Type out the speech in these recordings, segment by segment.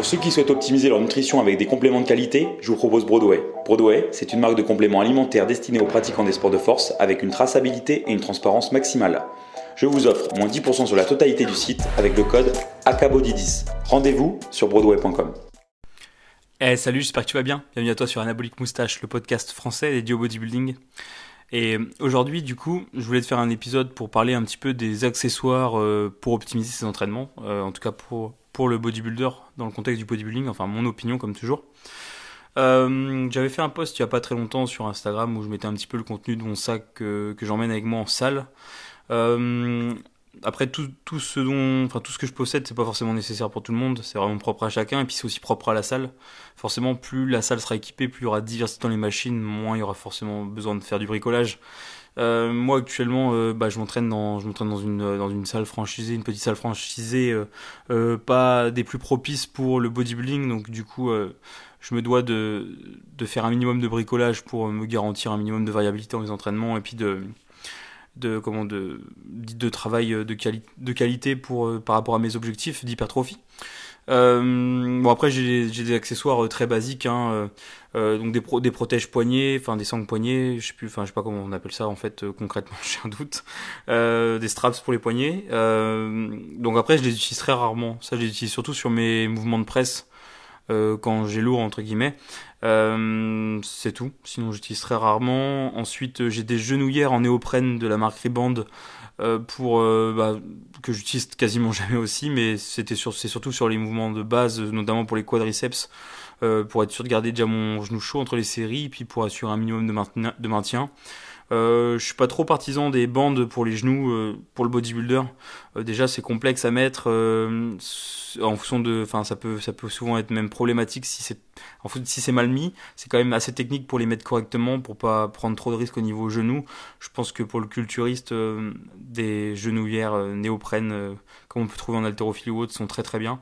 Pour ceux qui souhaitent optimiser leur nutrition avec des compléments de qualité, je vous propose Broadway. Broadway, c'est une marque de compléments alimentaires destinée aux pratiquants des sports de force avec une traçabilité et une transparence maximale. Je vous offre moins 10% sur la totalité du site avec le code ACABODY10. Rendez-vous sur broadway.com. Eh salut, j'espère que tu vas bien. Bienvenue à toi sur Anabolic Moustache, le podcast français dédié au bodybuilding. Et aujourd'hui, du coup, je voulais te faire un épisode pour parler un petit peu des accessoires euh, pour optimiser ses entraînements, euh, en tout cas pour, pour le bodybuilder dans le contexte du bodybuilding, enfin mon opinion comme toujours. Euh, j'avais fait un post il y a pas très longtemps sur Instagram où je mettais un petit peu le contenu de mon sac que, que j'emmène avec moi en salle. Euh, après tout, tout ce dont, enfin tout ce que je possède, c'est pas forcément nécessaire pour tout le monde. C'est vraiment propre à chacun et puis c'est aussi propre à la salle. Forcément, plus la salle sera équipée, plus il y aura diversité dans les machines, moins il y aura forcément besoin de faire du bricolage. Euh, moi actuellement, euh, bah, je m'entraîne dans, je m'entraîne dans une dans une salle franchisée, une petite salle franchisée, euh, euh pas des plus propices pour le bodybuilding. Donc du coup, euh, je me dois de de faire un minimum de bricolage pour me garantir un minimum de variabilité dans mes entraînements et puis de de comment de de travail de, de qualité pour euh, par rapport à mes objectifs d'hypertrophie. Euh, bon après j'ai des accessoires euh, très basiques, hein, euh, euh, donc des, pro, des protèges poignets, enfin des sangles poignets, je sais plus, enfin je sais pas comment on appelle ça en fait euh, concrètement, j'ai un doute. des straps pour les poignets. donc après je les utilise très rarement. Ça je les utilise surtout sur mes mouvements de presse quand j'ai lourd entre guillemets. c'est tout. Sinon j'utilise très rarement. Ensuite j'ai des genouillères en néoprène de la marque Riband euh, pour euh, bah, que j'utilise quasiment jamais aussi, mais c'était sur, c'est surtout sur les mouvements de base, notamment pour les quadriceps, euh, pour être sûr de garder déjà mon genou chaud entre les séries, puis pour assurer un minimum. De maintien. Euh, je suis pas trop partisan des bandes pour les genoux euh, pour le bodybuilder. Euh, déjà c'est complexe à mettre euh, en fonction de enfin ça peut ça peut souvent être même problématique si c'est en fait si c'est mal mis, c'est quand même assez technique pour les mettre correctement pour pas prendre trop de risques au niveau genou. Je pense que pour le culturiste des genouillères néoprène comme on peut trouver en haltérophilie ou autre sont très très bien.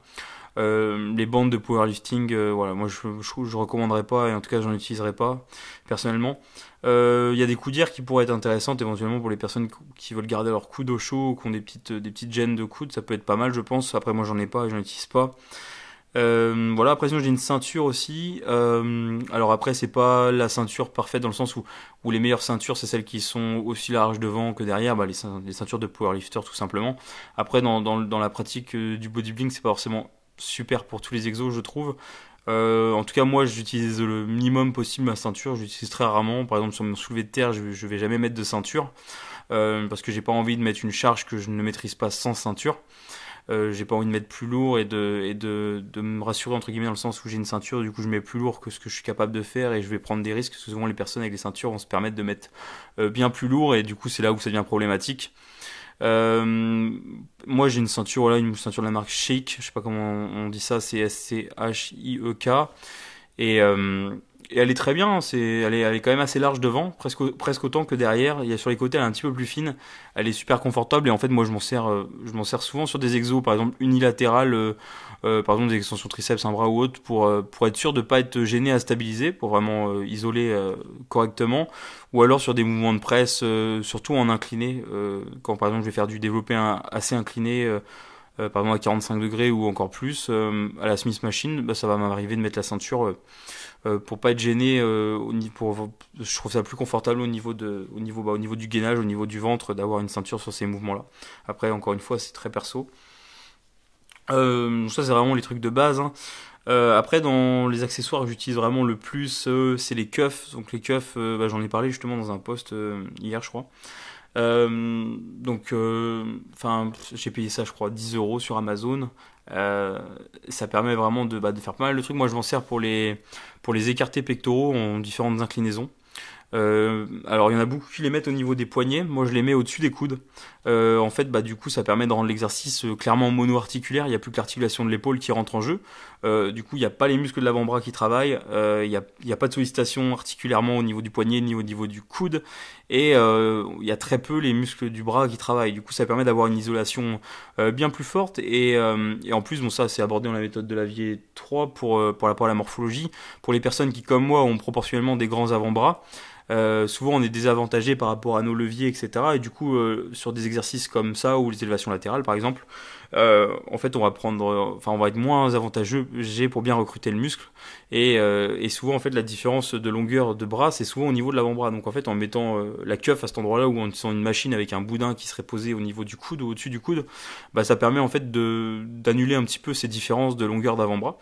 Euh, les bandes de powerlifting, euh, voilà, moi je, je, recommanderais pas et en tout cas j'en utiliserai pas personnellement. Il euh, y a des coudières qui pourraient être intéressantes éventuellement pour les personnes qui veulent garder leur coude au chaud ou qui ont des petites des petites de coude, ça peut être pas mal je pense. Après moi j'en ai pas et j'en utilise pas. Voilà, après sinon j'ai une ceinture aussi. Alors après c'est pas la ceinture parfaite dans le sens où, où les meilleures ceintures c'est celles qui sont aussi larges devant que derrière, bah, les, les ceintures de powerlifter tout simplement. Après dans, dans, dans la pratique du bodybuilding c'est pas forcément super pour tous les exos, je trouve. Euh, en tout cas, moi, j'utilise le minimum possible ma ceinture. J'utilise très rarement. Par exemple, sur mon soulevé de terre, je, je vais jamais mettre de ceinture euh, parce que j'ai pas envie de mettre une charge que je ne maîtrise pas sans ceinture. Euh, j'ai pas envie de mettre plus lourd et de de, me rassurer entre guillemets dans le sens où j'ai une ceinture. Du coup, je mets plus lourd que ce que je suis capable de faire et je vais prendre des risques. Parce que souvent, les personnes avec les ceintures vont se permettre de mettre bien plus lourd et du coup, c'est là où ça devient problématique. Euh, moi, j'ai une ceinture, voilà, une ceinture de la marque Shake. Je sais pas comment on dit ça, c'est S-C-H-I-E-K. Et, euh, et elle est très bien, c'est, elle est, elle est quand même assez large devant, presque, presque autant que derrière. Il y a sur les côtés, elle est un petit peu plus fine. Elle est super confortable et en fait, moi, je m'en sers, euh, je m'en sers souvent sur des exos, par exemple unilatérales, euh, euh, par exemple des extensions triceps, un bras ou autre, pour euh, pour être sûr de pas être gêné à stabiliser, pour vraiment isoler correctement, ou alors sur des mouvements de presse, surtout en incliné, quand par exemple je vais faire du développé assez incliné. Euh, par exemple à 45 degrés ou encore plus euh, à la Smith Machine, bah, ça va m'arriver de mettre la ceinture euh, pour pas être gêné. Pour, je trouve ça plus confortable bah, au niveau du gainage, au niveau du ventre, d'avoir une ceinture sur ces mouvements-là. Après, encore une fois, c'est très perso. Euh, ça c'est vraiment les trucs de base. Hein. Euh, après dans les accessoires j'utilise vraiment le plus euh, c'est les cuffs. Donc les cuffs euh, bah, j'en ai parlé justement dans un post hier je crois. donc enfin j'ai payé ça je crois 10 euros sur Amazon. Ça permet vraiment de, bah, de faire pas mal de trucs. Moi je m'en sers pour les pour les écartés pectoraux en différentes inclinaisons. Euh, alors il y en a beaucoup qui les mettent au niveau des poignets, moi je les mets au-dessus des coudes. Euh, en fait, bah du coup ça permet de rendre l'exercice euh, clairement mono-articulaire. Il n'y a plus que l'articulation de l'épaule qui rentre en jeu. Du coup il n'y a pas les muscles de l'avant-bras qui travaillent. Il n'y a, pas de sollicitation articulairement au niveau du poignet ni au niveau du coude. Et il y a très peu les muscles du bras qui travaillent. Du coup ça permet d'avoir une isolation bien plus forte. Et, en plus bon ça c'est abordé dans la méthode de la vie 3 pour pour à la morphologie. Pour les personnes qui comme moi ont proportionnellement des grands avant-bras. Euh, souvent on est désavantagé par rapport à nos leviers, etc. Et du coup, euh, sur des exercices comme ça ou les élévations latérales par exemple, euh, en fait on va prendre, enfin on va être moins avantageux pour bien recruter le muscle et, euh, et, souvent en fait la différence de longueur de bras c'est souvent au niveau de l'avant-bras. Donc en fait en mettant euh, la cuff à cet endroit-là ou en utilisant une machine avec un boudin qui serait posé au niveau du coude ou au-dessus du coude, bah ça permet en fait d'annuler un petit peu ces différences de longueur d'avant-bras.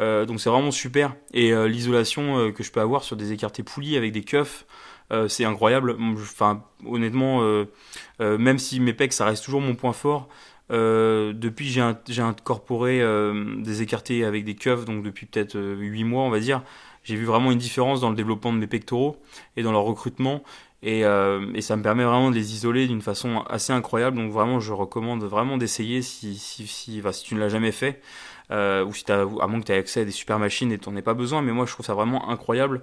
Euh, donc c'est vraiment super. Et euh, l'isolation euh, que je peux avoir sur des écartés poulies avec des cuffs, c'est incroyable. Enfin, honnêtement, même si mes pecs, ça reste toujours mon point fort. depuis j'ai incorporé des écartés avec des cuffs, donc depuis peut-être 8 mois, on va dire. J'ai vu vraiment une différence dans le développement de mes pectoraux et dans leur recrutement. Et, ça me permet vraiment de les isoler d'une façon assez incroyable. Donc vraiment, je recommande vraiment d'essayer si, si, si, si tu ne l'as jamais fait euh, ou si as, à moins que tu aies accès à des super machines et tu n'en aies pas besoin, mais moi je trouve ça vraiment incroyable.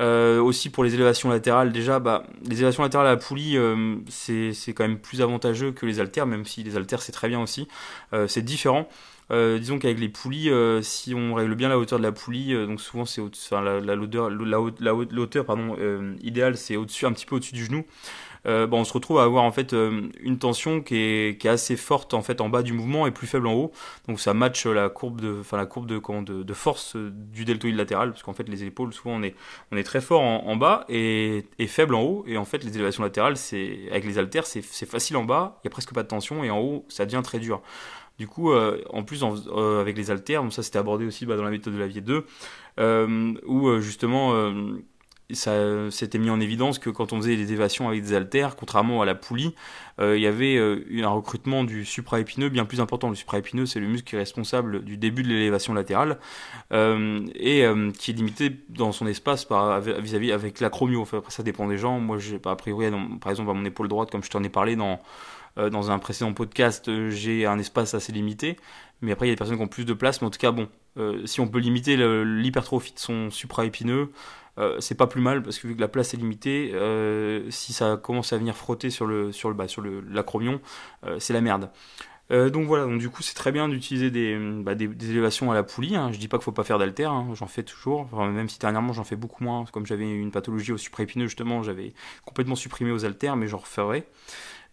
Euh, aussi pour les élévations latérales, déjà, bah, les élévations latérales à la poulie, euh, c'est quand même plus avantageux que les haltères, même si les haltères c'est très bien aussi. C'est différent. Disons qu'avec les poulies, si on règle bien la hauteur de la poulie, donc souvent c'est la, la, hauteur pardon, idéale c'est au-dessus, un petit peu au-dessus du genou. Euh, bon, on se retrouve à avoir en fait euh, une tension qui est, qui est, assez forte en fait en bas du mouvement et plus faible en haut. Donc ça match la courbe de, enfin la courbe de, force du deltoïde latéral, parce qu'en fait les épaules souvent on est, on est très fort en, bas et, et, faible en haut. Et en fait les élévations latérales, c'est avec les haltères, c'est facile en bas, il y a presque pas de tension et en haut ça devient très dur. Du coup, euh, en plus, euh, avec les haltères, ça c'était abordé aussi bah, dans la méthode de la vie 2, euh, où justement ça s'était mis en évidence que quand on faisait des évasions avec des haltères, contrairement à la poulie, euh, il y avait euh, un recrutement du supraépineux bien plus important. Le supraépineux, c'est le muscle qui est responsable du début de l'élévation latérale euh, et euh, qui est limité dans son espace vis-à-vis avec l'acromio. Enfin, après, ça dépend des gens. Moi, j'ai pas a priori, par exemple, à mon épaule droite, comme je t'en ai parlé dans dans un précédent podcast, j'ai un espace assez limité. Mais après, il y a des personnes qui ont plus de place. Mais en tout cas, bon, si on peut limiter l'hypertrophie de son supraépineux, euh, c'est pas plus mal parce que vu que la place est limitée, euh, si ça commence à venir frotter sur le sur le bah, sur l'acromion, euh, c'est la merde. donc voilà, donc du coup c'est très bien d'utiliser des, bah, des, élévations à la poulie. Hein. Je dis pas qu'il faut pas faire d'alter, hein. j'en fais toujours. Même si dernièrement j'en fais beaucoup moins, comme j'avais une pathologie au supraépineux justement, j'avais complètement supprimé aux haltères, mais j'en referai.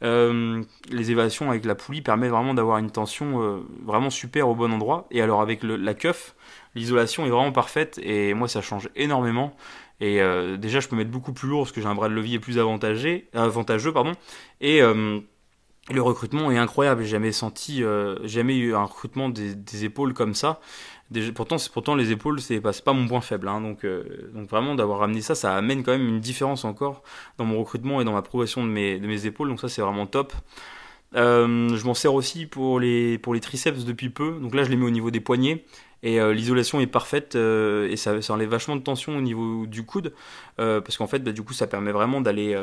Euh, les élévations avec la poulie permettent vraiment d'avoir une tension euh, vraiment super au bon endroit. Et alors avec la cuff, l'isolation est vraiment parfaite et moi ça change énormément. Et euh, déjà je peux mettre beaucoup plus lourd parce que j'ai un bras de levier plus avantageux, pardon. Et le recrutement est incroyable. J'ai jamais senti, jamais eu un recrutement des épaules comme ça. Pourtant, pourtant les épaules, c'est pas, pas mon point faible. Hein, donc, euh, donc vraiment d'avoir ramené ça, ça amène quand même une différence encore dans mon recrutement et dans ma progression de mes, épaules. Donc ça, c'est vraiment top. Euh, je m'en sers aussi pour les, triceps depuis peu. Donc là, je les mets au niveau des poignets. Et euh, l'isolation est parfaite et ça, enlève vachement de tension au niveau du coude. Parce qu'en fait, bah, du coup, ça permet vraiment d'aller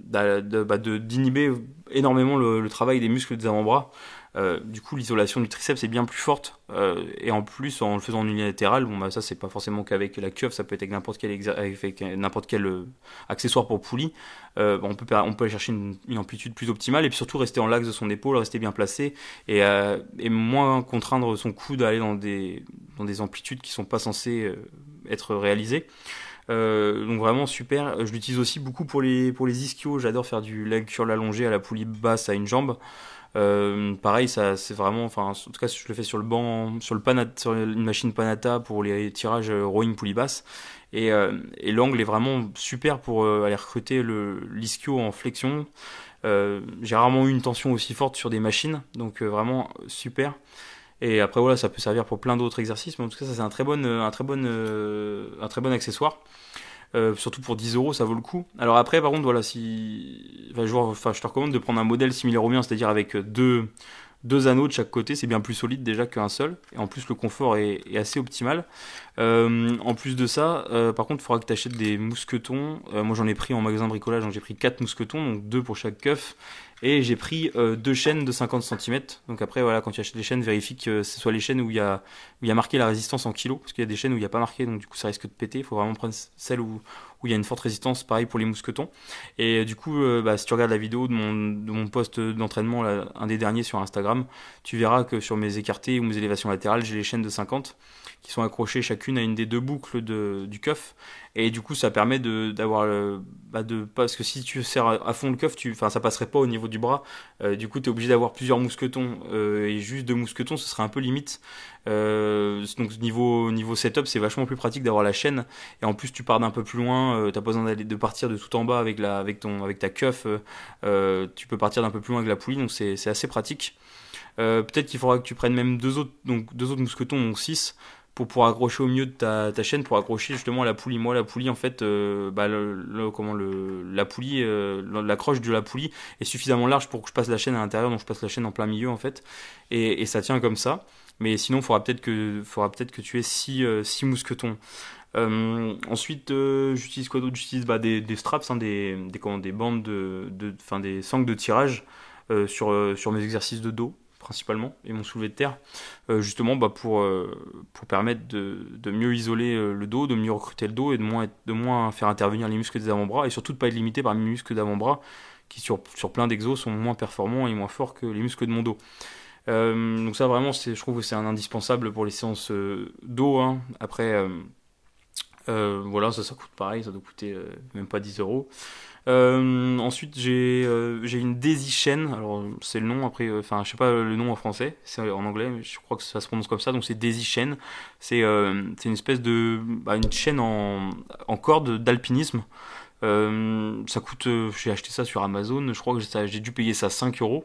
bah, d'inhiber énormément le, travail des muscles des avant-bras. Euh, du coup, l'isolation du triceps est bien plus forte. Euh, et en plus, en le faisant en unilatéral, bon, bah, ça, c'est pas forcément qu'avec la cuve, ça peut être avec n'importe quel, euh, accessoire pour poulie. Euh, on, peut, aller chercher une, amplitude plus optimale et puis surtout rester en l'axe de son épaule, rester bien placé et, moins contraindre son coude à aller dans des, amplitudes qui sont pas censées être réalisées. Donc vraiment super. Je l'utilise aussi beaucoup pour les pour ischios. J'adore faire du leg curl allongé à la poulie basse à une jambe. Euh, pareil, ça c'est vraiment, enfin en tout cas je le fais sur le banc, sur le panat, sur une machine Panata pour les tirages euh, rowing poulie basse. Et, euh, et l'angle est vraiment super pour aller recruter le l'ischio en flexion. J'ai rarement eu une tension aussi forte sur des machines, donc vraiment super. Et après voilà, ça peut servir pour plein d'autres exercices, mais en tout cas ça c'est un très bon, un très bon, un très bon accessoire. Euh, surtout pour 10 euros, ça vaut le coup. Alors après, par contre, voilà, si, je, te recommande de prendre un modèle similaire au mien, c'est-à-dire avec deux, anneaux de chaque côté, c'est bien plus solide déjà qu'un seul. Et en plus, le confort est, assez optimal. Euh, en plus de ça, euh, par contre, il faudra que tu achètes des mousquetons. Moi, j'en ai pris en magasin bricolage, donc j'ai pris 4 mousquetons, donc deux pour chaque cuff. Et j'ai pris euh, deux chaînes de 50 cm. Donc après, voilà, quand tu achètes les chaînes, vérifie que ce soit les chaînes où il y a, où il y a marqué la résistance en kilos. Parce qu'il y a des chaînes où il n'y a pas marqué, donc du coup ça risque de péter. Il faut vraiment prendre celles où, où il y a une forte résistance, pareil pour les mousquetons. Et du coup, bah, si tu regardes la vidéo de mon, de mon poste d'entraînement, un des derniers sur Instagram, tu verras que sur mes écartés ou mes élévations latérales, j'ai les chaînes de 50 qui sont accrochées chacune à une des deux boucles de, du cuff. Et du coup, ça permet de d'avoir bah parce que si tu serres à, fond le cuff, tu, enfin, ça passerait pas au niveau du bras. Euh, du coup, tu es obligé d'avoir plusieurs mousquetons euh, et juste deux mousquetons, ce serait un peu limite. Euh, donc niveau niveau setup, c'est vachement plus pratique d'avoir la chaîne. Et en plus, tu pars d'un peu plus loin. T'as pas besoin de partir de tout en bas avec la avec ton avec ta cuff. tu peux partir d'un peu plus loin avec la poulie, donc c'est c'est assez pratique. Peut-être qu'il faudra que tu prennes même deux autres donc deux autres mousquetons, donc 6 pour pouvoir accrocher au milieu de ta, chaîne, pour accrocher justement la poulie. Moi, la poulie, en fait, euh, bah, le, comment le, la poulie, euh, l'accroche de la poulie est suffisamment large pour que je passe la chaîne à l'intérieur, donc je passe la chaîne en plein milieu, en fait, et, ça tient comme ça. Mais sinon, faudra peut-être que, faudra peut-être que tu aies 6 euh, mousquetons. Ensuite, j'utilise quoi d'autre? J'utilise bah, des, straps, hein, des, comment, des bandes de, de, fin, des sangles de tirage sur, sur mes exercices de dos principalement et mon soulevé de terre euh, justement bah, pour, euh, pour permettre de, de, mieux isoler euh, le dos, de mieux recruter le dos et de moins, de moins faire intervenir les muscles des avant-bras et surtout de pas être limité par les muscles d'avant-bras qui sur, sur plein d'exos sont moins performants et moins forts que les muscles de mon dos. donc ça vraiment je trouve que c'est un indispensable pour les séances dos. Hein. Après voilà ça ça coûte pareil, ça doit coûter même pas 10 euros. Euh, ensuite, j'ai euh, une Daisy Chain. Alors, c'est le nom après. Euh, enfin, je sais pas le nom en français. C'est en anglais, mais je crois que ça se prononce comme ça. Donc, c'est Daisy Chain. C'est c'est une espèce de bah, une chaîne en en corde d'alpinisme. ça coûte. j'ai acheté ça sur Amazon. Je crois que j'ai dû payer ça 5 euros.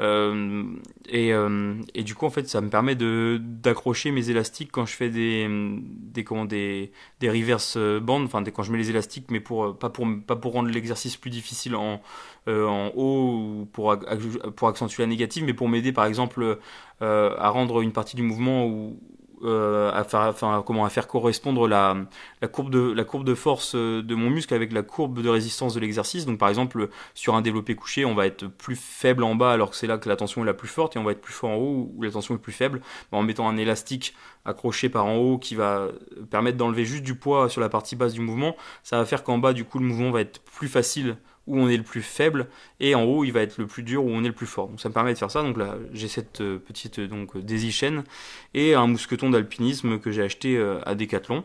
Euh, et, euh, et, du coup, en fait, ça me permet d'accrocher mes élastiques quand je fais des des comment des des reverse bands, enfin quand je mets les élastiques, mais pour pas pour pas pour rendre l'exercice plus difficile en euh, en haut ou pour pour accentuer la négative, mais pour m'aider par exemple à rendre une partie du mouvement ou euh, à faire, comment faire correspondre la, courbe de la courbe de force euh, de mon muscle avec la courbe de résistance de l'exercice. Donc par exemple sur un développé couché, on va être plus faible en bas alors que c'est là que la tension est la plus forte et on va être plus fort en haut où la tension est plus faible. En mettant un élastique accroché par en haut qui va permettre d'enlever juste du poids sur la partie basse du mouvement, ça va faire qu'en bas du coup le mouvement va être plus facile où on est le plus faible et en haut il va être le plus dur où on est le plus fort. Donc ça me permet de faire ça. Donc là j'ai cette euh, petite euh, donc daisy chaîne et un mousqueton d'alpinisme que j'ai acheté euh, à Decathlon.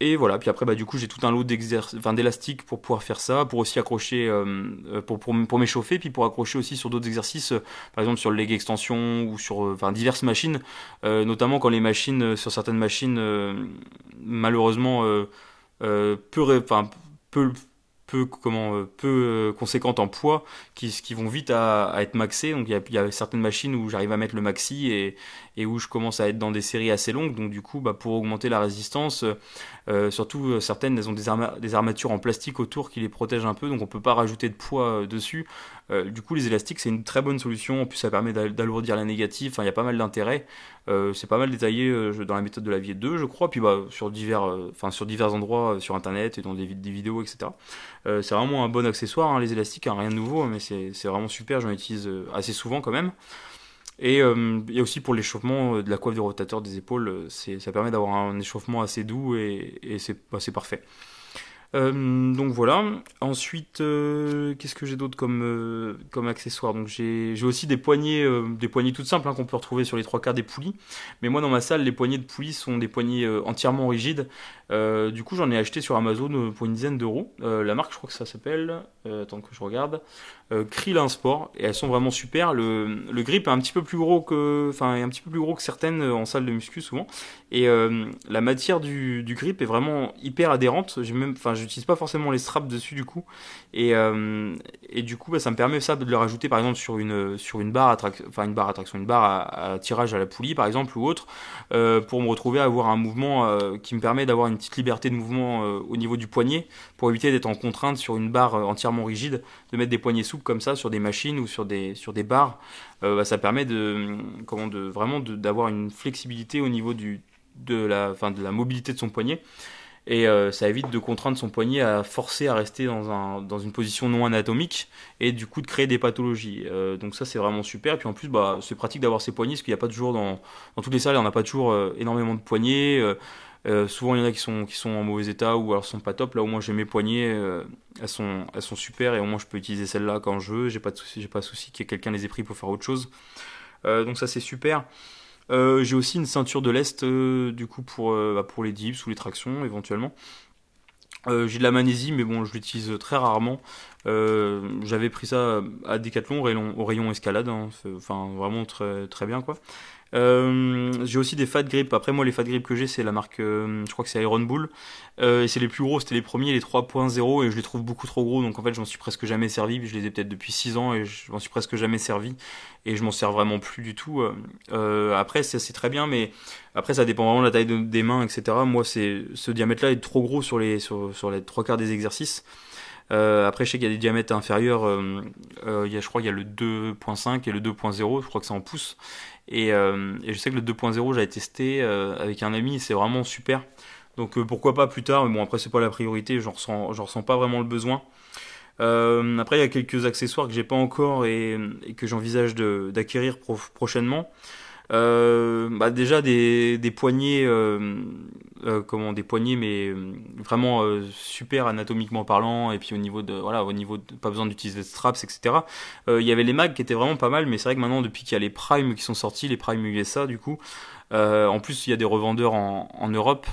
et voilà, puis après bah, du coup j'ai tout un lot d'élastiques pour pouvoir faire ça, pour aussi accrocher, pour, m'échauffer, puis pour accrocher aussi sur d'autres exercices, par exemple sur le leg extension ou sur diverses machines, notamment quand les machines, sur certaines machines, malheureusement, peu, enfin, peu, peu comment euh, peu euh, conséquentes en poids qui, qui vont vite à, être maxées. Donc il y a, y a, certaines machines où j'arrive à mettre le maxi et, et où je commence à être dans des séries assez longues. Donc du coup bah, pour augmenter la résistance euh, surtout euh, certaines elles ont des, armatures en plastique autour qui les protègent un peu donc on peut pas rajouter de poids dessus. Du coup les élastiques c'est une très bonne solution. En plus ça permet d'alourdir la négative. Enfin il y a pas mal d'intérêt c'est pas mal détaillé dans la méthode de la vie 2 je crois puis bah sur divers enfin sur divers endroits sur internet et dans des, vidéos etc euh, c'est vraiment un bon accessoire, hein, les élastiques, hein, rien de nouveau, mais c'est vraiment super, j'en utilise euh, assez souvent quand même. Et euh, il y a aussi pour l'échauffement de la coiffe du rotateur des épaules, ça permet d'avoir un échauffement assez doux et, et c'est bah, parfait. Euh, donc voilà. Ensuite, euh, qu'est-ce que j'ai d'autre comme euh, comme accessoire? J'ai aussi des poignées des poignées toutes simples hein, qu'on peut retrouver sur les trois quarts des poulies. Mais moi dans ma salle, les poignées de poulies sont des poignées entièrement rigides. Du coup, j'en ai acheté sur Amazon pour une dizaine d'euros. la marque, je crois que ça s'appelle. attends que je regarde. Krillin Sport et elles sont vraiment super. Le, le grip est un petit peu plus gros que, enfin, un petit peu plus gros que certaines en salle de muscu souvent. Et la matière du, du grip est vraiment hyper adhérente. J'ai même, enfin, j'utilise pas forcément les straps dessus du coup et, euh, et du coup bah, ça me permet ça de le rajouter par exemple sur une sur une barre enfin une barre attraction une barre à, tirage à la poulie par exemple ou autre euh, pour me retrouver à avoir un mouvement euh, qui me permet d'avoir une petite liberté de mouvement au niveau du poignet pour éviter d'être en contrainte sur une barre entièrement rigide de mettre des poignets souples comme ça sur des machines ou sur des sur des barres bah, ça permet de comment de vraiment d'avoir une flexibilité au niveau du de la, fin, de la mobilité de son poignet et euh, ça évite de contraindre son poignet à forcer à rester dans, un, dans une position non anatomique et du coup de créer des pathologies. Euh, donc ça c'est vraiment super. Et puis en plus bah, c'est pratique d'avoir ces poignets parce qu'il n'y a pas toujours dans, dans toutes les salles, on n'a pas toujours euh, énormément de poignets. souvent il y en a qui sont en mauvais état ou alors sont pas top. Là au moins j'ai mes poignées, elles sont elles sont super et au moins je peux utiliser celles-là quand je veux. J'ai pas de souci, j'ai pas de souci que quelqu'un les ait pris pour faire autre chose. donc ça c'est super. j'ai aussi une ceinture de lest du coup pour bah, pour les dips ou les tractions éventuellement. Euh, j'ai de la magnésie, mais bon, je l'utilise très rarement. Euh, j'avais pris ça à Decathlon, au rayon, escalade, hein. enfin vraiment très bien quoi. Euh, j'ai aussi des fat grip. Après, moi, les fat grip que j'ai, c'est la marque, euh, je crois que c'est Iron Bull. Euh, et c'est les plus gros, c'était les premiers, les 3.0, et je les trouve beaucoup trop gros. Donc en fait, je m'en suis presque jamais servi. Je les ai peut-être depuis 6 ans et je m'en suis presque jamais servi. Et je m'en sers vraiment plus du tout. après, c'est très bien, mais après, ça dépend vraiment de la taille des mains, etc. Moi, ce diamètre-là est trop gros sur les sur, sur les trois quarts des exercices. Euh, après, je sais qu'il y a des diamètres inférieurs. Euh, il y a, je crois qu'il y a le 2.5 et le 2.0. Je crois que c'est en pouces. Et, euh, je sais que le 2.0, j'avais testé avec un ami. C'est vraiment super. Donc pourquoi pas plus tard. Mais bon, après, c'est pas la priorité. J'en ressens, ressens pas vraiment le besoin. après, il y a quelques accessoires que j'ai pas encore et, et que j'envisage d'acquérir prochainement. Euh, bah déjà des, des poignées, euh, euh, comment des poignées, mais vraiment super anatomiquement parlant, et puis au niveau de voilà, au niveau de pas besoin d'utiliser de straps, etc. Il y avait les mags qui étaient vraiment pas mal, mais c'est vrai que maintenant depuis qu'il y a les Prime qui sont sortis, les Prime USA du coup, en plus il y a des revendeurs en, en Europe.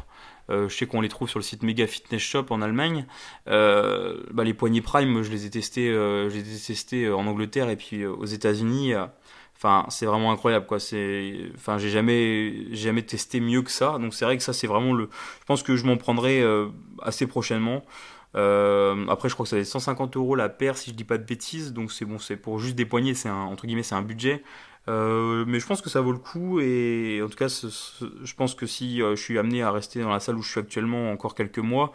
je sais qu'on les trouve sur le site Mega Fitness Shop en Allemagne. bah, les poignées Prime, je les ai testés, je les ai testés en Angleterre et puis aux États-Unis. C'est vraiment incroyable, quoi. C'est, enfin, j'ai jamais, jamais testé mieux que ça. Donc c'est vrai que ça, c'est vraiment le. Je pense que je m'en prendrai euh, assez prochainement. Euh, après, je crois que ça être 150 euros la paire, si je dis pas de bêtises. Donc c'est bon, c'est pour juste des poignées, c'est un entre guillemets, c'est un budget. Euh, mais je pense que ça vaut le coup et en tout cas, je pense que si je suis amené à rester dans la salle où je suis actuellement encore quelques mois,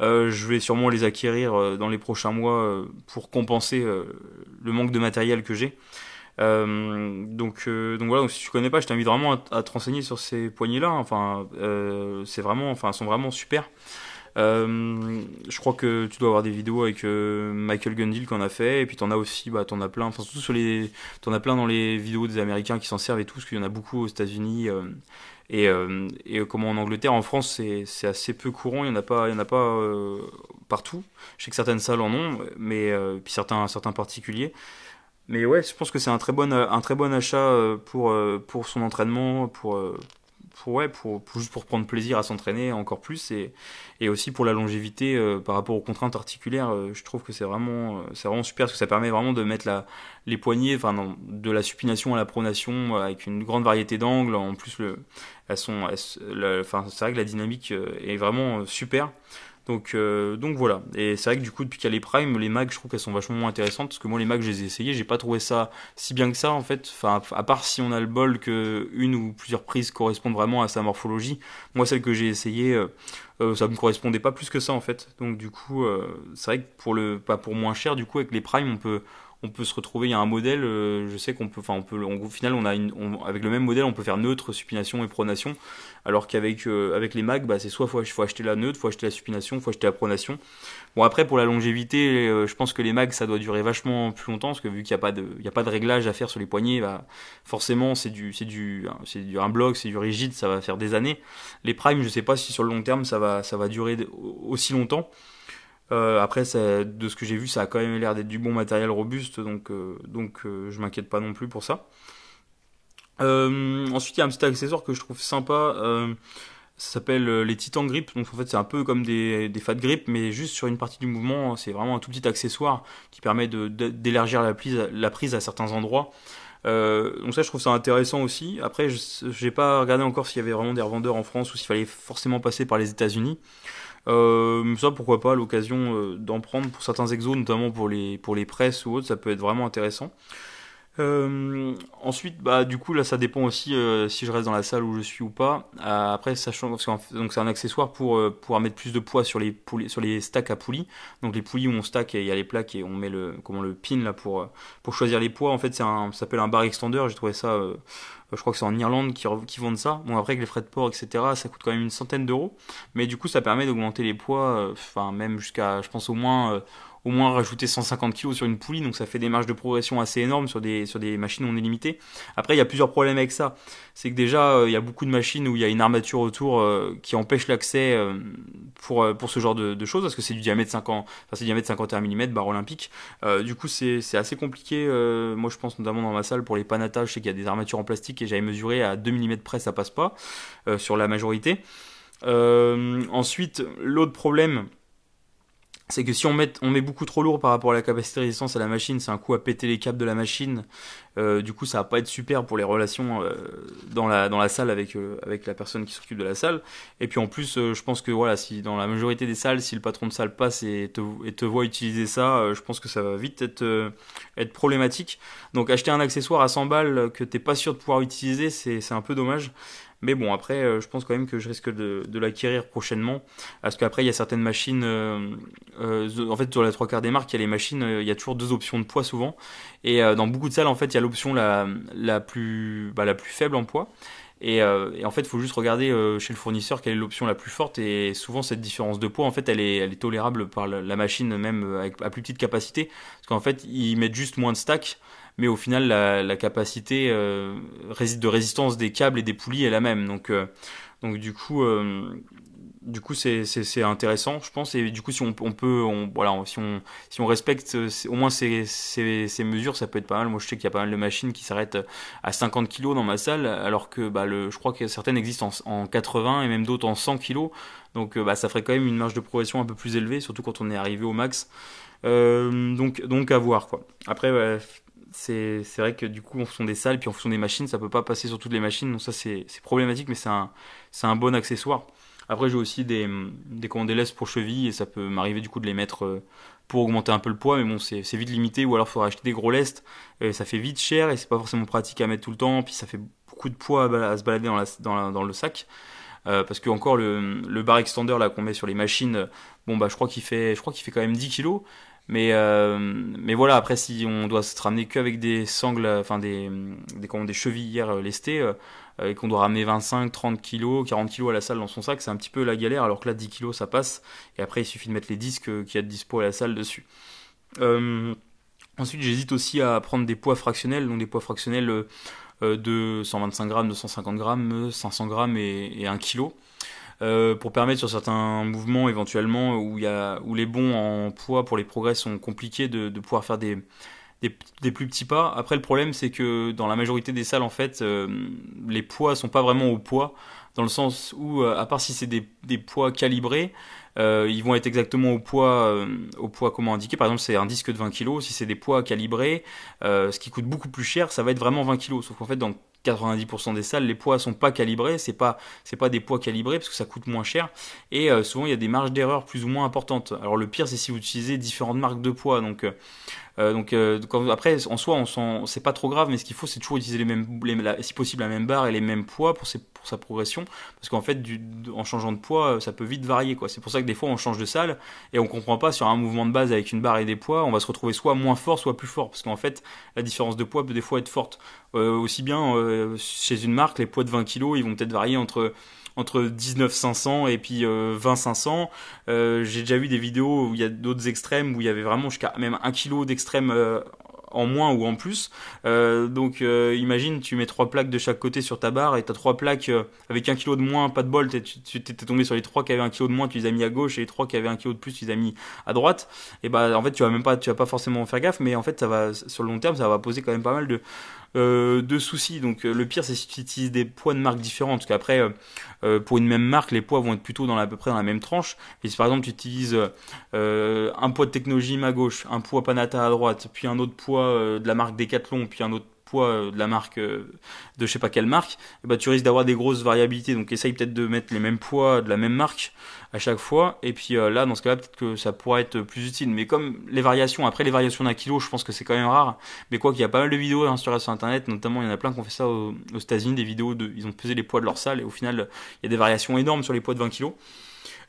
je vais sûrement les acquérir dans les prochains mois pour compenser le manque de matériel que j'ai. Euh, donc, euh, donc voilà, donc si tu connais pas, je t'invite vraiment à, te renseigner sur ces poignées-là. Enfin, euh, c'est vraiment, enfin, sont vraiment super. je crois que tu dois avoir des vidéos avec Michael Gundil qu'on a fait, et puis t'en as aussi, bah t'en as plein, enfin surtout sur les, t'en as plein dans les vidéos des Américains qui s'en servent et tout, parce qu'il y en a beaucoup aux États-Unis et, et comment en Angleterre, en France c'est assez peu courant, il y en a pas, il y en a pas partout. Je sais que certaines salles en ont, mais puis certains, certains particuliers. Mais ouais, je pense que c'est un très bon, un très bon achat euh, pour, euh, pour son entraînement, pour, euh, pour, ouais, pour, juste pour prendre plaisir à s'entraîner encore plus et, et aussi pour la longévité par rapport aux contraintes articulaires. je trouve que c'est vraiment, c'est vraiment super parce que ça permet vraiment de mettre la, les poignets, enfin, de la supination à la pronation avec une grande variété d'angles. En plus, le, elles sont, enfin, c'est vrai que la dynamique est vraiment super. Donc, euh, donc voilà. Et c'est vrai que du coup, depuis qu'il y a les Prime, les mags, je trouve qu'elles sont vachement moins intéressantes parce que moi, les mags, je les ai essayés, j'ai pas trouvé ça si bien que ça en fait. Enfin, à part si on a le bol que une ou plusieurs prises correspondent vraiment à sa morphologie. Moi, celle que j'ai essayée, euh, euh, ça me correspondait pas plus que ça en fait. Donc du coup, c'est vrai que pour le, pas pour moins cher, du coup, avec les Prime, on peut on peut se retrouver, il y a un modèle, euh, je sais qu'on peut, enfin on peut, au final on a une, avec le même modèle on peut faire neutre, supination et pronation, alors qu'avec euh, avec les Mac, bah, c'est soit faut, acheter la neutre, faut acheter la supination, faut acheter la pronation. Bon après pour la longévité, euh, je pense que les Mac ça doit durer vachement plus longtemps, parce que vu qu'il n'y a pas de, il y a pas de réglage à faire sur les poignets, bah, forcément c'est du, c'est du, c'est du, un bloc, c'est du rigide, ça va faire des années. Les Prime, je sais pas si sur le long terme ça va, ça va durer aussi longtemps. Euh, après, de ce que j'ai vu, ça a quand même l'air d'être du bon matériel robuste, donc, euh, donc euh, je m'inquiète pas non plus pour ça. ensuite, il y a un petit accessoire que je trouve sympa. ça s'appelle les Titan Grip. Donc en fait, c'est un peu comme des, des Fat Grip, mais juste sur une partie du mouvement. C'est vraiment un tout petit accessoire qui permet d'élargir la, prise, la prise à certains endroits. donc ça, je trouve ça intéressant aussi. Après, je n'ai pas regardé encore s'il y avait vraiment des revendeurs en France ou s'il fallait forcément passer par les États-Unis. Euh, ça, pourquoi pas, l'occasion euh, d'en prendre pour certains exos, notamment pour les, pour les presses ou autres, ça peut être vraiment intéressant. Euh, ensuite, bah, du coup, là, ça dépend aussi euh, si je reste dans la salle où je suis ou pas. Euh, après, sachant que donc c'est un accessoire pour pouvoir mettre plus de poids sur les sur les stacks à poulies. Donc les poulies où on stack, il y a les plaques et on met le comment le pin là pour pour choisir les poids. En fait, c'est un ça s'appelle un bar extender. J'ai trouvé ça. Je crois que c'est en Irlande qui, qui vendent ça. Bon, après, avec les frais de port, etc., ça coûte quand même une centaine d'euros. Mais du coup, ça permet d'augmenter les poids, enfin, même jusqu'à, je pense, au moins, au moins rajouter 150 kg sur une poulie, donc ça fait des marges de progression assez énormes sur des, sur des machines non illimitées. Après, il y a plusieurs problèmes avec ça. C'est que déjà, euh, il y a beaucoup de machines où il y a une armature autour euh, qui empêche l'accès euh, pour, pour ce genre de, choses, parce que c'est du diamètre 50, enfin, c'est diamètre 51 mm, barre olympique. du coup, c'est, assez compliqué. moi, je pense notamment dans ma salle, pour les panatages, je sais qu'il y a des armatures en plastique et j'avais mesuré à 2 mm près, ça passe pas sur la majorité. ensuite, l'autre problème, c'est que si on met, on met beaucoup trop lourd par rapport à la capacité de résistance à la machine, c'est un coup à péter les câbles de la machine. Euh, du coup, ça va pas être super pour les relations euh, dans, la, dans la salle avec, euh, avec la personne qui s'occupe de la salle. Et puis en plus, je pense que voilà, si dans la majorité des salles, si le patron de salle passe et te, et te voit utiliser ça, je pense que ça va vite être, être problématique. Donc acheter un accessoire à 100 balles que t'es pas sûr de pouvoir utiliser, c'est un peu dommage. Mais bon, après, euh, je pense quand même que je risque de, l'acquérir prochainement. Parce qu'après, il y a certaines machines. Euh, euh, en fait, sur la trois quarts des marques, il y a les machines. il y a toujours deux options de poids souvent. Et dans beaucoup de salles, en fait, il y a l'option la, bah, la plus faible en poids. Et, et, en fait, il faut juste regarder chez le fournisseur quelle est l'option la plus forte. Et souvent, cette différence de poids, en fait, elle est, elle est tolérable par la, machine, même avec, à plus petite capacité. Parce qu'en fait, ils mettent juste moins de stack mais au final la, capacité euh, de résistance des câbles et des poulies est la même. Donc, euh, donc du coup, euh, du coup c'est, intéressant, je pense. Et du coup, si on, peut, on, voilà, si on, si on respecte au moins ces, ces, mesures, ça peut être pas mal. Moi, je sais qu'il y a pas mal de machines qui s'arrêtent à 50 kg dans ma salle, alors que bah, le, je crois que certaines existent en, 80 et même d'autres en 100 kg. Donc, bah, ça ferait quand même une marge de progression un peu plus élevée, surtout quand on est arrivé au max. donc, donc à voir quoi. Après, c'est vrai que du coup, en fonction des salles, puis en fonction des machines, ça peut pas passer sur toutes les machines. Donc ça, c'est problématique, mais c'est un, un bon accessoire. Après, j'ai aussi des, des, des laisses pour chevilles et ça peut m'arriver du coup de les mettre euh, pour augmenter un peu le poids, mais bon, c'est vite limité. Ou alors, il faudra acheter des gros lestes. Et ça fait vite cher et c'est pas forcément pratique à mettre tout le temps. Puis ça fait beaucoup de poids à, se balader dans, la, dans, dans le sac. Euh, parce que encore le, le bar extender là qu'on met sur les machines, bon bah je crois qu'il fait, je crois qu'il fait quand même 10 kilos. Mais, euh, mais voilà, après, si on doit se ramener qu'avec des sangles, enfin des, des, des chevillères euh, lestées, euh, et qu'on doit ramener 25, 30 kilos, 40 kilos à la salle dans son sac, c'est un petit peu la galère, alors que là, 10 kilos, ça passe. Et après, il suffit de mettre les disques qu'il y a de dispo à la salle dessus. ensuite, j'hésite aussi à prendre des poids fractionnels, donc des poids fractionnels de 125 grammes, 250 grammes, 500 grammes et, et 1 kilo. Euh, pour permettre sur certains mouvements éventuellement où, y a, où les bons en poids pour les progrès sont compliqués de, de pouvoir faire des, des, plus petits pas. Après, le problème, c'est que dans la majorité des salles, en fait, euh, les poids sont pas vraiment au poids, dans le sens où, euh, à part si c'est des, des, poids calibrés, euh, ils vont être exactement au poids, au poids comment indiqué. Par exemple, c'est un disque de 20 kg. Si c'est des poids calibrés, ce qui coûte beaucoup plus cher, ça va être vraiment 20 kg. Sauf qu'en fait, dans 90% des salles, les poids sont pas calibrés, c'est pas pas des poids calibrés parce que ça coûte moins cher et euh, souvent il y a des marges d'erreur plus ou moins importantes. Alors le pire c'est si vous utilisez différentes marques de poids donc euh, euh, donc après en soi on c'est pas trop grave mais ce qu'il faut c'est toujours utiliser les mêmes si possible la même barre et les mêmes poids pour sa progression parce qu'en fait en changeant de poids ça peut vite varier quoi. C'est pour ça que des fois on change de salle et on comprend pas sur un mouvement de base avec une barre et des poids, on va se retrouver soit moins fort soit plus fort parce qu'en fait la différence de poids peut des fois être forte. aussi bien euh, chez une marque, les poids de 20 kg, ils vont peut-être varier entre entre 19 500 et puis 20 euh, 500. Euh, j'ai déjà vu des vidéos où il y a d'autres extrêmes où il y avait vraiment jusqu'à même 1 kg d'extrême en moins ou en plus. Euh, donc euh, imagine, tu mets trois plaques de chaque côté sur ta barre et tu as trois plaques euh, avec un kilo de moins, pas de bol, tu t'es tombé sur les trois qui avaient un kilo de moins, tu les as mis à gauche et les trois qui avaient un kilo de plus, tu les as mis à droite. Et bah en fait tu vas même pas, tu vas pas forcément faire gaffe, mais en fait ça va sur le long terme ça va poser quand même pas mal de de soucis. Donc le pire c'est si tu utilises des poids de marques différentes, parce qu'après pour une même marque les poids vont être plutôt dans la, à peu près dans la même tranche. Et si par exemple tu utilises un poids de technologie à gauche, un poids Panata à droite, puis un autre poids euh, de la marque Decathlon, puis un autre poids euh, de la marque euh, de je sais pas quelle marque, bah, tu risques d'avoir des grosses variabilités. Donc essaye peut-être de mettre les mêmes poids de la même marque à chaque fois. Et puis là, dans ce cas-là, peut-être que ça pourrait être plus utile. Mais comme les variations, après les variations d'un kilo, je pense que c'est quand même rare. Mais quoi qu'il y a pas mal de vidéos sur, internet, notamment il y en a plein qui ont fait ça aux, États-Unis, des vidéos de, ils ont pesé les poids de leur salle et au final il y a des variations énormes sur les poids de 20 kilos.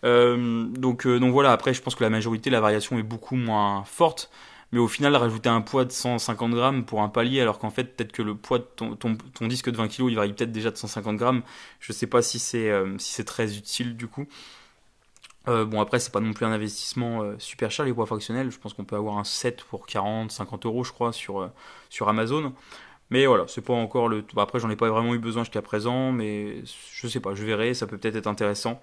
donc, donc voilà, après je pense que la majorité, la variation est beaucoup moins forte mais au final rajouter un poids de 150 grammes pour un palier alors qu'en fait peut-être que le poids de ton, disque de 20 kg il varie peut-être déjà de 150 grammes je sais pas si c'est euh, si c'est très utile du coup Euh, bon après c'est pas non plus un investissement euh, super cher les poids fractionnels, je pense qu'on peut avoir un set pour 40, 50 euros je crois sur Amazon. Mais voilà, c'est pas encore le. Bah, après, j'en ai pas vraiment eu besoin jusqu'à présent, mais je sais pas, je verrai, ça peut peut-être être intéressant.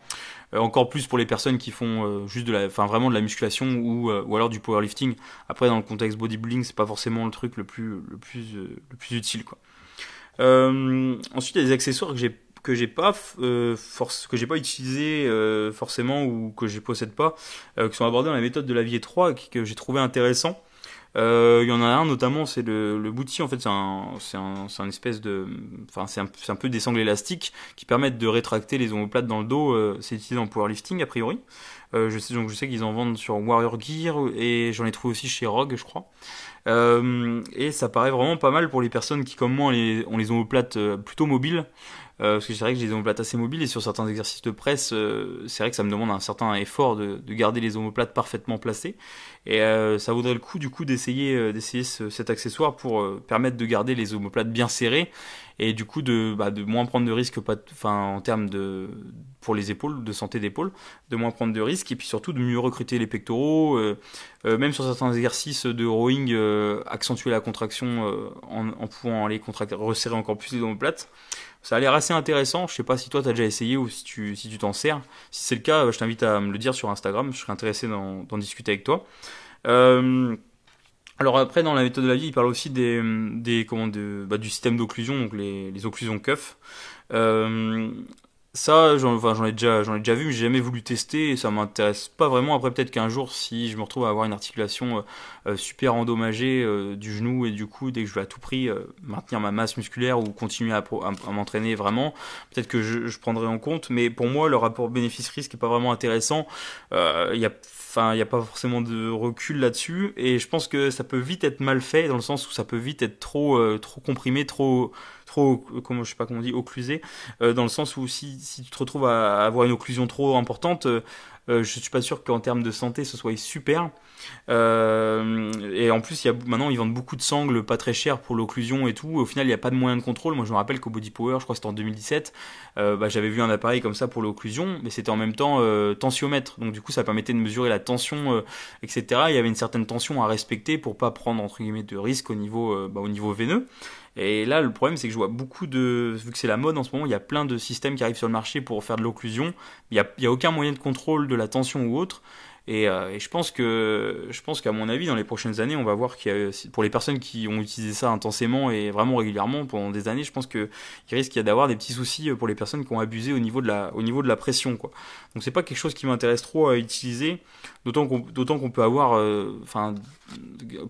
encore plus pour les personnes qui font juste de la, enfin vraiment de la musculation ou, ou alors du powerlifting. Après, dans le contexte bodybuilding, c'est pas forcément le truc le plus le plus le plus utile quoi. ensuite, il y a des accessoires que j'ai que j'ai pas euh, force que j'ai pas utilisé euh, forcément ou que je possède pas euh, qui sont abordés dans la méthode de la vie 3 que j'ai trouvé intéressant il y en a un notamment c'est le, le bouti en fait c'est un c'est un, c'est un espèce de enfin c'est un, c'est un peu des sangles élastiques qui permettent de rétracter les omoplates dans le dos c'est utilisé en powerlifting a priori. Je sais donc je sais qu'ils en vendent sur Warrior Gear et j'en ai trouvé aussi chez Rogue je crois. Et ça paraît vraiment pas mal pour les personnes qui comme moi les, ont les omoplates plutôt mobiles euh, parce que c'est vrai que j'ai des omoplates assez mobiles et sur certains exercices de presse, euh, c'est vrai que ça me demande un certain effort de, de garder les omoplates parfaitement placées. Et euh, ça vaudrait le coup du coup d'essayer d'essayer cet accessoire pour permettre de garder les omoplates bien serrées et du coup de, bah, de moins prendre de risques en termes de pour les épaules, de santé d'épaule, de moins prendre de risques et puis surtout de mieux recruter les pectoraux, même sur certains exercices de rowing, accentuer la contraction en, pouvant les resserrer encore plus les omoplates. Ça a l'air assez intéressant. Je sais pas si toi tu as déjà essayé ou si tu si tu t'en sers. Si c'est le cas, je t'invite à me le dire sur Instagram. Je serais intéressé d'en discuter avec toi. Euh, alors après, dans la méthode de la vie, il parle aussi des, des comment bah, du système d'occlusion, donc les, les occlusions cuff. Euh, ça, j'en enfin, ai déjà, ai déjà vu, mais j'ai jamais voulu tester et ça m'intéresse pas vraiment. Après, peut-être qu'un jour, si je me retrouve à avoir une articulation euh, euh, super endommagée euh, du genou et du coude et que je veux à tout prix maintenir ma masse musculaire ou continuer à, à, m'entraîner vraiment, peut-être que je, je, prendrai en compte. Mais pour moi, le rapport bénéfice-risque est pas vraiment intéressant. Il y a il n'y a pas forcément de recul là-dessus, et je pense que ça peut vite être mal fait dans le sens où ça peut vite être trop, trop comprimé, trop, comment je sais pas comment on dit, occlusé, euh, dans le sens où si, si tu te retrouves à avoir une occlusion trop importante, euh, je suis pas sûr qu'en termes de santé ce soit super. Euh, et en plus, y a, maintenant ils vendent beaucoup de sangles pas très chères pour l'occlusion et tout. Au final, il n'y a pas de moyen de contrôle. Moi, je me rappelle qu'au Body Power, je crois que c'était en 2017, euh, bah, j'avais vu un appareil comme ça pour l'occlusion, mais c'était en même temps euh, tensiomètre. Donc du coup, ça permettait de mesurer la tension, euh, etc. Il y avait une certaine tension à respecter pour pas prendre entre guillemets de risque au niveau, bah, au niveau veineux. Et là, le problème, c'est que je vois beaucoup de, vu que c'est la mode en ce moment, il y a plein de systèmes qui arrivent sur le marché pour faire de l'occlusion. Il n'y a, a aucun moyen de contrôle de la tension ou autre. Et, euh, et, je pense que je pense qu'à mon avis dans les prochaines années on va voir qu'il pour les personnes qui ont utilisé ça intensément et vraiment régulièrement pendant des années je pense que il risque d'avoir des petits soucis pour les personnes qui ont abusé au niveau de la au niveau de la pression quoi. Donc c'est pas quelque chose qui m'intéresse trop à utiliser d'autant qu'on d'autant qu'on peut avoir euh, enfin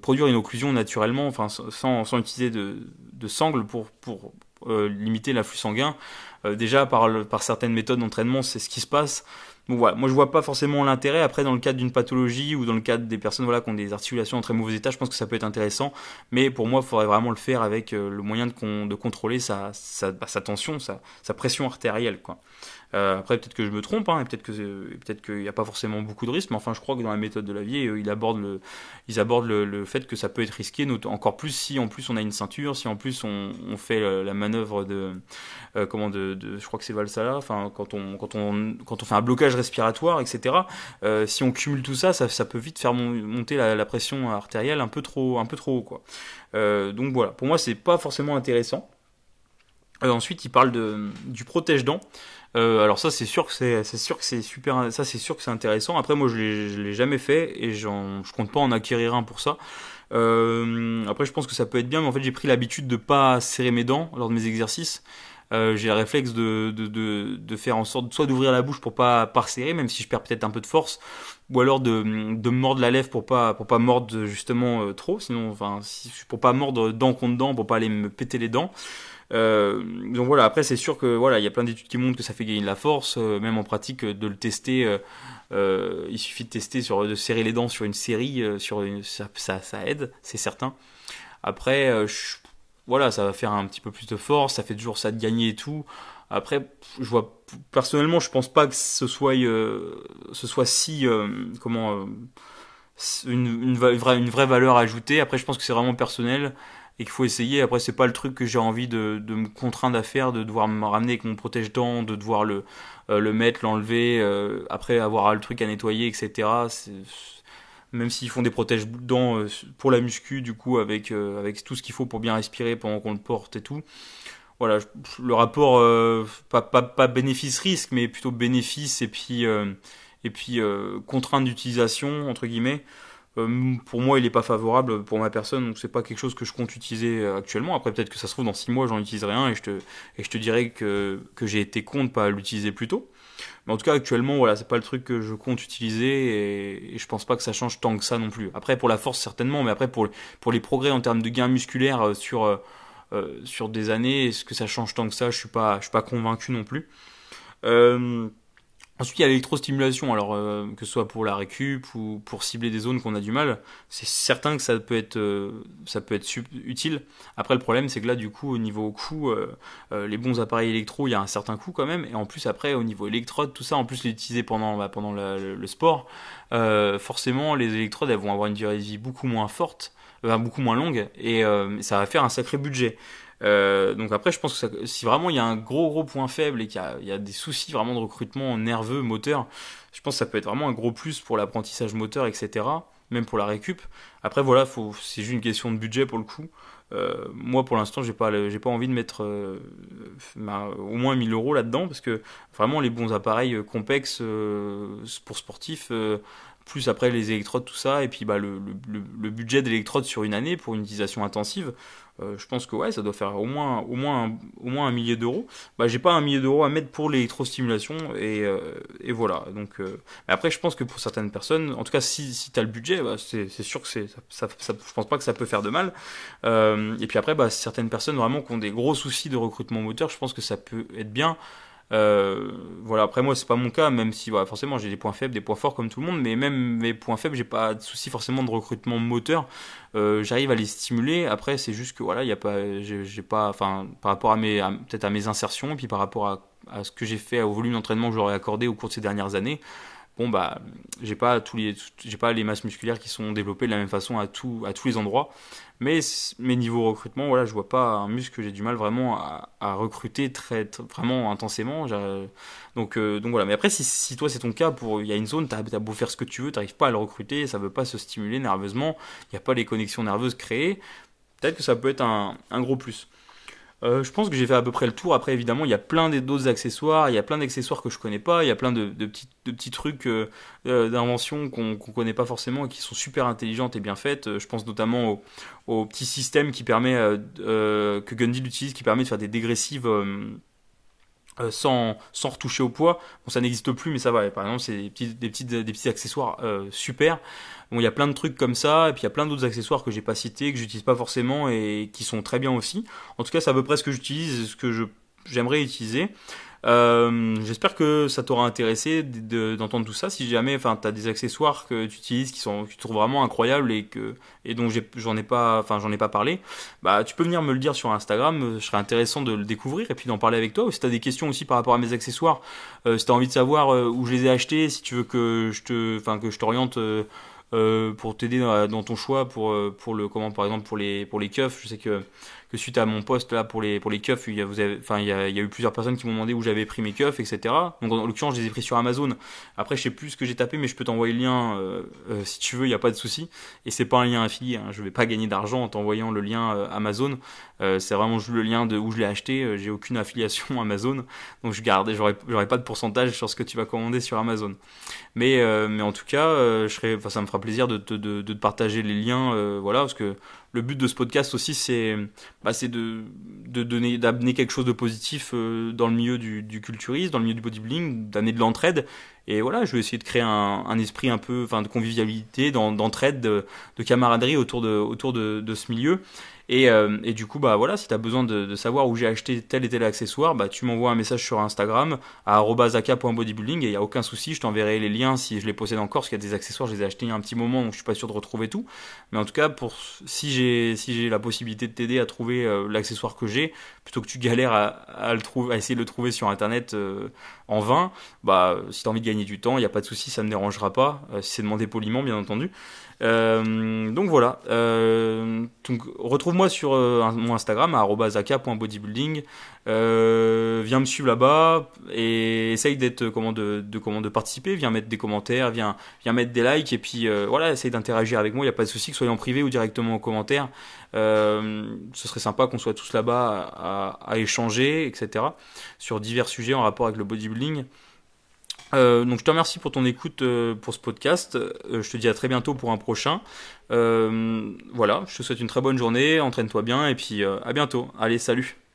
produire une occlusion naturellement enfin sans, sans utiliser de, de sangle pour pour euh, limiter l'afflux sanguin. Déjà par par certaines méthodes d'entraînement c'est ce qui se passe donc voilà, moi je vois pas forcément l'intérêt. Après, dans le cadre d'une pathologie ou dans le cadre des personnes voilà, qui ont des articulations en très mauvais état, je pense que ça peut être intéressant. Mais pour moi, il faudrait vraiment le faire avec euh, le moyen de, contrôler bah, sa tension, sa, sa pression artérielle. Quoi. Euh, après, peut-être que je me trompe, hein, peut-être qu'il n'y a pas forcément beaucoup de risques, mais enfin, je crois que dans la méthode de la vie, euh, ils abordent le, ils abordent le, fait que ça peut être risqué, encore plus si en plus on a une ceinture, si en plus on, fait la manœuvre de, euh, comment de, je crois que c'est Valsala, enfin quand on quand on quand on fait un blocage respiratoire, etc. Euh, si on cumule tout ça, ça, peut vite faire monter la, pression artérielle un peu trop un peu trop haut, quoi. Euh, donc voilà, pour moi c'est pas forcément intéressant. Euh, ensuite, il parle de, du protège-dents. Euh, alors ça, c'est sûr que c'est, sûr que c'est super, ça c'est sûr que c'est intéressant. Après, moi, je l'ai, l'ai jamais fait et j'en, je compte pas en acquérir un pour ça. Euh, après, je pense que ça peut être bien, mais en fait, j'ai pris l'habitude de pas serrer mes dents lors de mes exercices. Euh, j'ai le réflexe de, de, de, de, faire en sorte soit d'ouvrir la bouche pour pas, pas serrer, même si je perds peut-être un peu de force, ou alors de, de mordre la lèvre pour pas, pour pas mordre justement euh, trop, sinon, enfin, si, pour pas mordre dent contre dent, pour pas aller me péter les dents. Euh, donc voilà, après c'est sûr que voilà, il y a plein d'études qui montrent que ça fait gagner de la force, euh, même en pratique euh, de le tester. Il suffit de tester sur de serrer les dents sur une série, sur ça, ça, aide, c'est certain. Après, voilà, ça va faire un petit peu plus de force, ça fait toujours ça de gagner et tout. Après, je vois personnellement, je pense pas que ce soit ce soit si comment une, vraie, une vraie valeur ajoutée. Après, je pense que c'est vraiment personnel. Et qu'il faut essayer. Après, c'est pas le truc que j'ai envie de, de, me contraindre à faire, de devoir me ramener avec mon protège-dents, de devoir le, euh, le mettre, l'enlever, euh, après avoir le truc à nettoyer, etc. Même s'ils font des protège-dents euh, pour la muscu, du coup, avec, avec tout ce qu'il faut pour bien respirer pendant qu'on le porte et tout. Voilà, le rapport, pas, pas, pas bénéfice-risque, mais plutôt bénéfice et puis, et puis contrainte d'utilisation, entre guillemets. Euh, pour moi, il n'est pas favorable pour ma personne, donc c'est pas quelque chose que je compte utiliser euh, actuellement. Après, peut-être que ça se trouve dans 6 mois, j'en utiliserai un et je te, et je te dirais que, que j'ai été con de pas l'utiliser plus tôt. Mais en tout cas, actuellement, voilà, c'est pas le truc que je compte utiliser et, je pense pas que ça change tant que ça non plus. Après, pour la force, certainement, mais après, pour, pour les progrès en termes de gains musculaires euh, sur, sur des années, est-ce que ça change tant que ça? Je suis pas, je suis pas convaincu non plus. Euh, Ensuite, il y a l'électrostimulation, alors euh, que ce soit pour la récup ou pour cibler des zones qu'on a du mal, c'est certain que ça peut être, euh, ça peut être utile. Après, le problème, c'est que là, du coup, au niveau coût, euh, les bons appareils électro, il y a un certain coût quand même. Et en plus, après, au niveau électrode, tout ça, en plus l'utiliser pendant, bah, pendant le, sport, forcément, les électrodes, elles vont avoir une durée de vie beaucoup moins forte, beaucoup moins longue, et ça va faire un sacré budget. Euh, donc après, je pense que si vraiment il y a un gros gros point faible et qu'il y, a des soucis vraiment de recrutement nerveux, moteur, je pense que ça peut être vraiment un gros plus pour l'apprentissage moteur, etc. Même pour la récup. Après voilà, c'est juste une question de budget pour le coup. Euh, moi pour l'instant j'ai pas j'ai pas envie de mettre euh, au moins 1000 euros là-dedans parce que vraiment les bons appareils complexes pour sportifs plus après les électrodes, tout ça, et puis bah, le, budget d'électrodes sur une année pour une utilisation intensive, euh, je pense que ouais, ça doit faire au moins, au moins, un, au moins un millier d'euros. Bah, j'ai pas un millier d'euros à mettre pour l'électrostimulation, et, euh, et voilà. Donc, euh, mais après, je pense que pour certaines personnes, en tout cas, si, si tu as le budget, bah, c'est sûr que c'est, ça, ça, je pense pas que ça peut faire de mal. et puis après, bah, certaines personnes vraiment qui ont des gros soucis de recrutement moteur, je pense que ça peut être bien. Euh, voilà, après moi c'est pas mon cas, même si voilà, forcément j'ai des points faibles, des points forts comme tout le monde, mais même mes points faibles, j'ai pas de souci forcément de recrutement moteur. Euh, J'arrive à les stimuler. Après c'est juste que il y a pas, j'ai pas, enfin par rapport à mes, peut-être à mes insertions et puis par rapport à, ce que j'ai fait au volume d'entraînement que j'aurais accordé au cours de ces dernières années, bon bah j'ai pas tous les j'ai masses musculaires qui sont développées de la même façon à tout à tous les endroits mais mes niveaux recrutement voilà je vois pas un muscle que j'ai du mal vraiment à, recruter très, vraiment intensément donc euh, donc voilà. Mais après si, toi c'est ton cas pour il y a une zone t'as as beau faire ce que tu veux t'arrives pas à le recruter ça veut pas se stimuler nerveusement il n'y a pas les connexions nerveuses créées peut-être que ça peut être un gros plus euh, je pense que j'ai fait à peu près le tour. Après, évidemment, il y a plein d'autres accessoires. Il y a plein d'accessoires que je connais pas. Il y a plein de, petits, de petits trucs euh, euh, d'invention qu'on connaît pas forcément et qui sont super intelligentes et bien faites. Je pense notamment au, petit système qui permet que Gundy utilise, qui permet de faire des dégressives. Sans, sans retoucher au poids. Bon, ça n'existe plus, mais ça va. Par exemple, c'est des petits, des petits, des petits accessoires super. Bon, il y a plein de trucs comme ça, et puis il y a plein d'autres accessoires que j'ai pas cités, que j'utilise pas forcément et qui sont très bien aussi. En tout cas, c'est à peu près ce que j'utilise, ce que je j'aimerais utiliser. Euh, J'espère que ça t'aura intéressé d'entendre tout ça. Si jamais, enfin, t'as des accessoires que tu utilises qui sont, vraiment incroyables et dont j'en ai, pas, enfin, j'en ai pas parlé, bah, tu peux venir me le dire sur Instagram. Je serais intéressant de le découvrir et puis d'en parler avec toi. Ou si t'as des questions aussi par rapport à mes accessoires, euh, si t'as envie de savoir euh, où je les ai achetés, si tu veux que je te, enfin, que je t'oriente. Euh, euh, pour t'aider dans, ton choix pour euh, le comment par exemple pour les pour les keufs je sais que que suite à mon poste là pour les pour les il y a, vous avez, y a, eu plusieurs personnes qui m'ont demandé où j'avais pris mes keufs, etc. Donc en, l'occurrence, je les ai pris sur Amazon. Après, je sais plus ce que j'ai tapé, mais je peux t'envoyer le lien euh, euh, si tu veux, il n'y a pas de souci. Et c'est pas un lien affilié. Hein. Je vais pas gagner d'argent en t'envoyant le lien euh, Amazon. c'est vraiment juste le lien de où je l'ai acheté. j'ai aucune affiliation Amazon, donc je garde. J'aurai pas de pourcentage sur ce que tu vas commander sur Amazon. Mais en tout cas, je ça me fera plaisir de te partager les liens, voilà, parce que le but de ce podcast aussi, c'est bah, de, donner, d'amener quelque chose de positif euh, dans le milieu du, du culturisme, dans le milieu du bodybuilding, d'amener de l'entraide. Et voilà, je vais essayer de créer un, un esprit un peu, enfin, de convivialité, d'entraide, de, de, camaraderie autour de, autour de, de ce milieu. Et, euh, et, du coup, bah voilà, si tu as besoin de, de, savoir où j'ai acheté tel et tel accessoire, bah tu m'envoies un message sur Instagram à @aka.bodybuilding et il y a aucun souci, je t'enverrai les liens si je les possède encore parce qu'il y a des accessoires, je les ai achetés il y a un petit moment donc je suis pas sûr de retrouver tout. Mais en tout cas, pour si j'ai si j'ai la possibilité de t'aider à trouver euh, l'accessoire que j'ai, plutôt que tu galères à, à, le trouver, à essayer de le trouver sur internet, euh, en vain, bah, si tu envie de gagner du temps, il n'y a pas de souci, ça ne me dérangera pas, si c'est demandé poliment, bien entendu. Euh, donc voilà. Euh, retrouve-moi sur euh, mon Instagram @aka.bodybuilding. viens me suivre là-bas et essaye d'être comment de, comment de participer. Viens mettre des commentaires, viens viens mettre des likes et puis voilà, essaye d'interagir avec moi. Il n'y a pas de souci que soit en privé ou directement en commentaire. ce serait sympa qu'on soit tous là-bas à, échanger, etc. sur divers sujets en rapport avec le bodybuilding. Euh, donc je te remercie pour ton écoute euh, pour ce podcast. Euh, je te dis à très bientôt pour un prochain. voilà, je te souhaite une très bonne journée, entraîne-toi bien et puis à bientôt. Allez, salut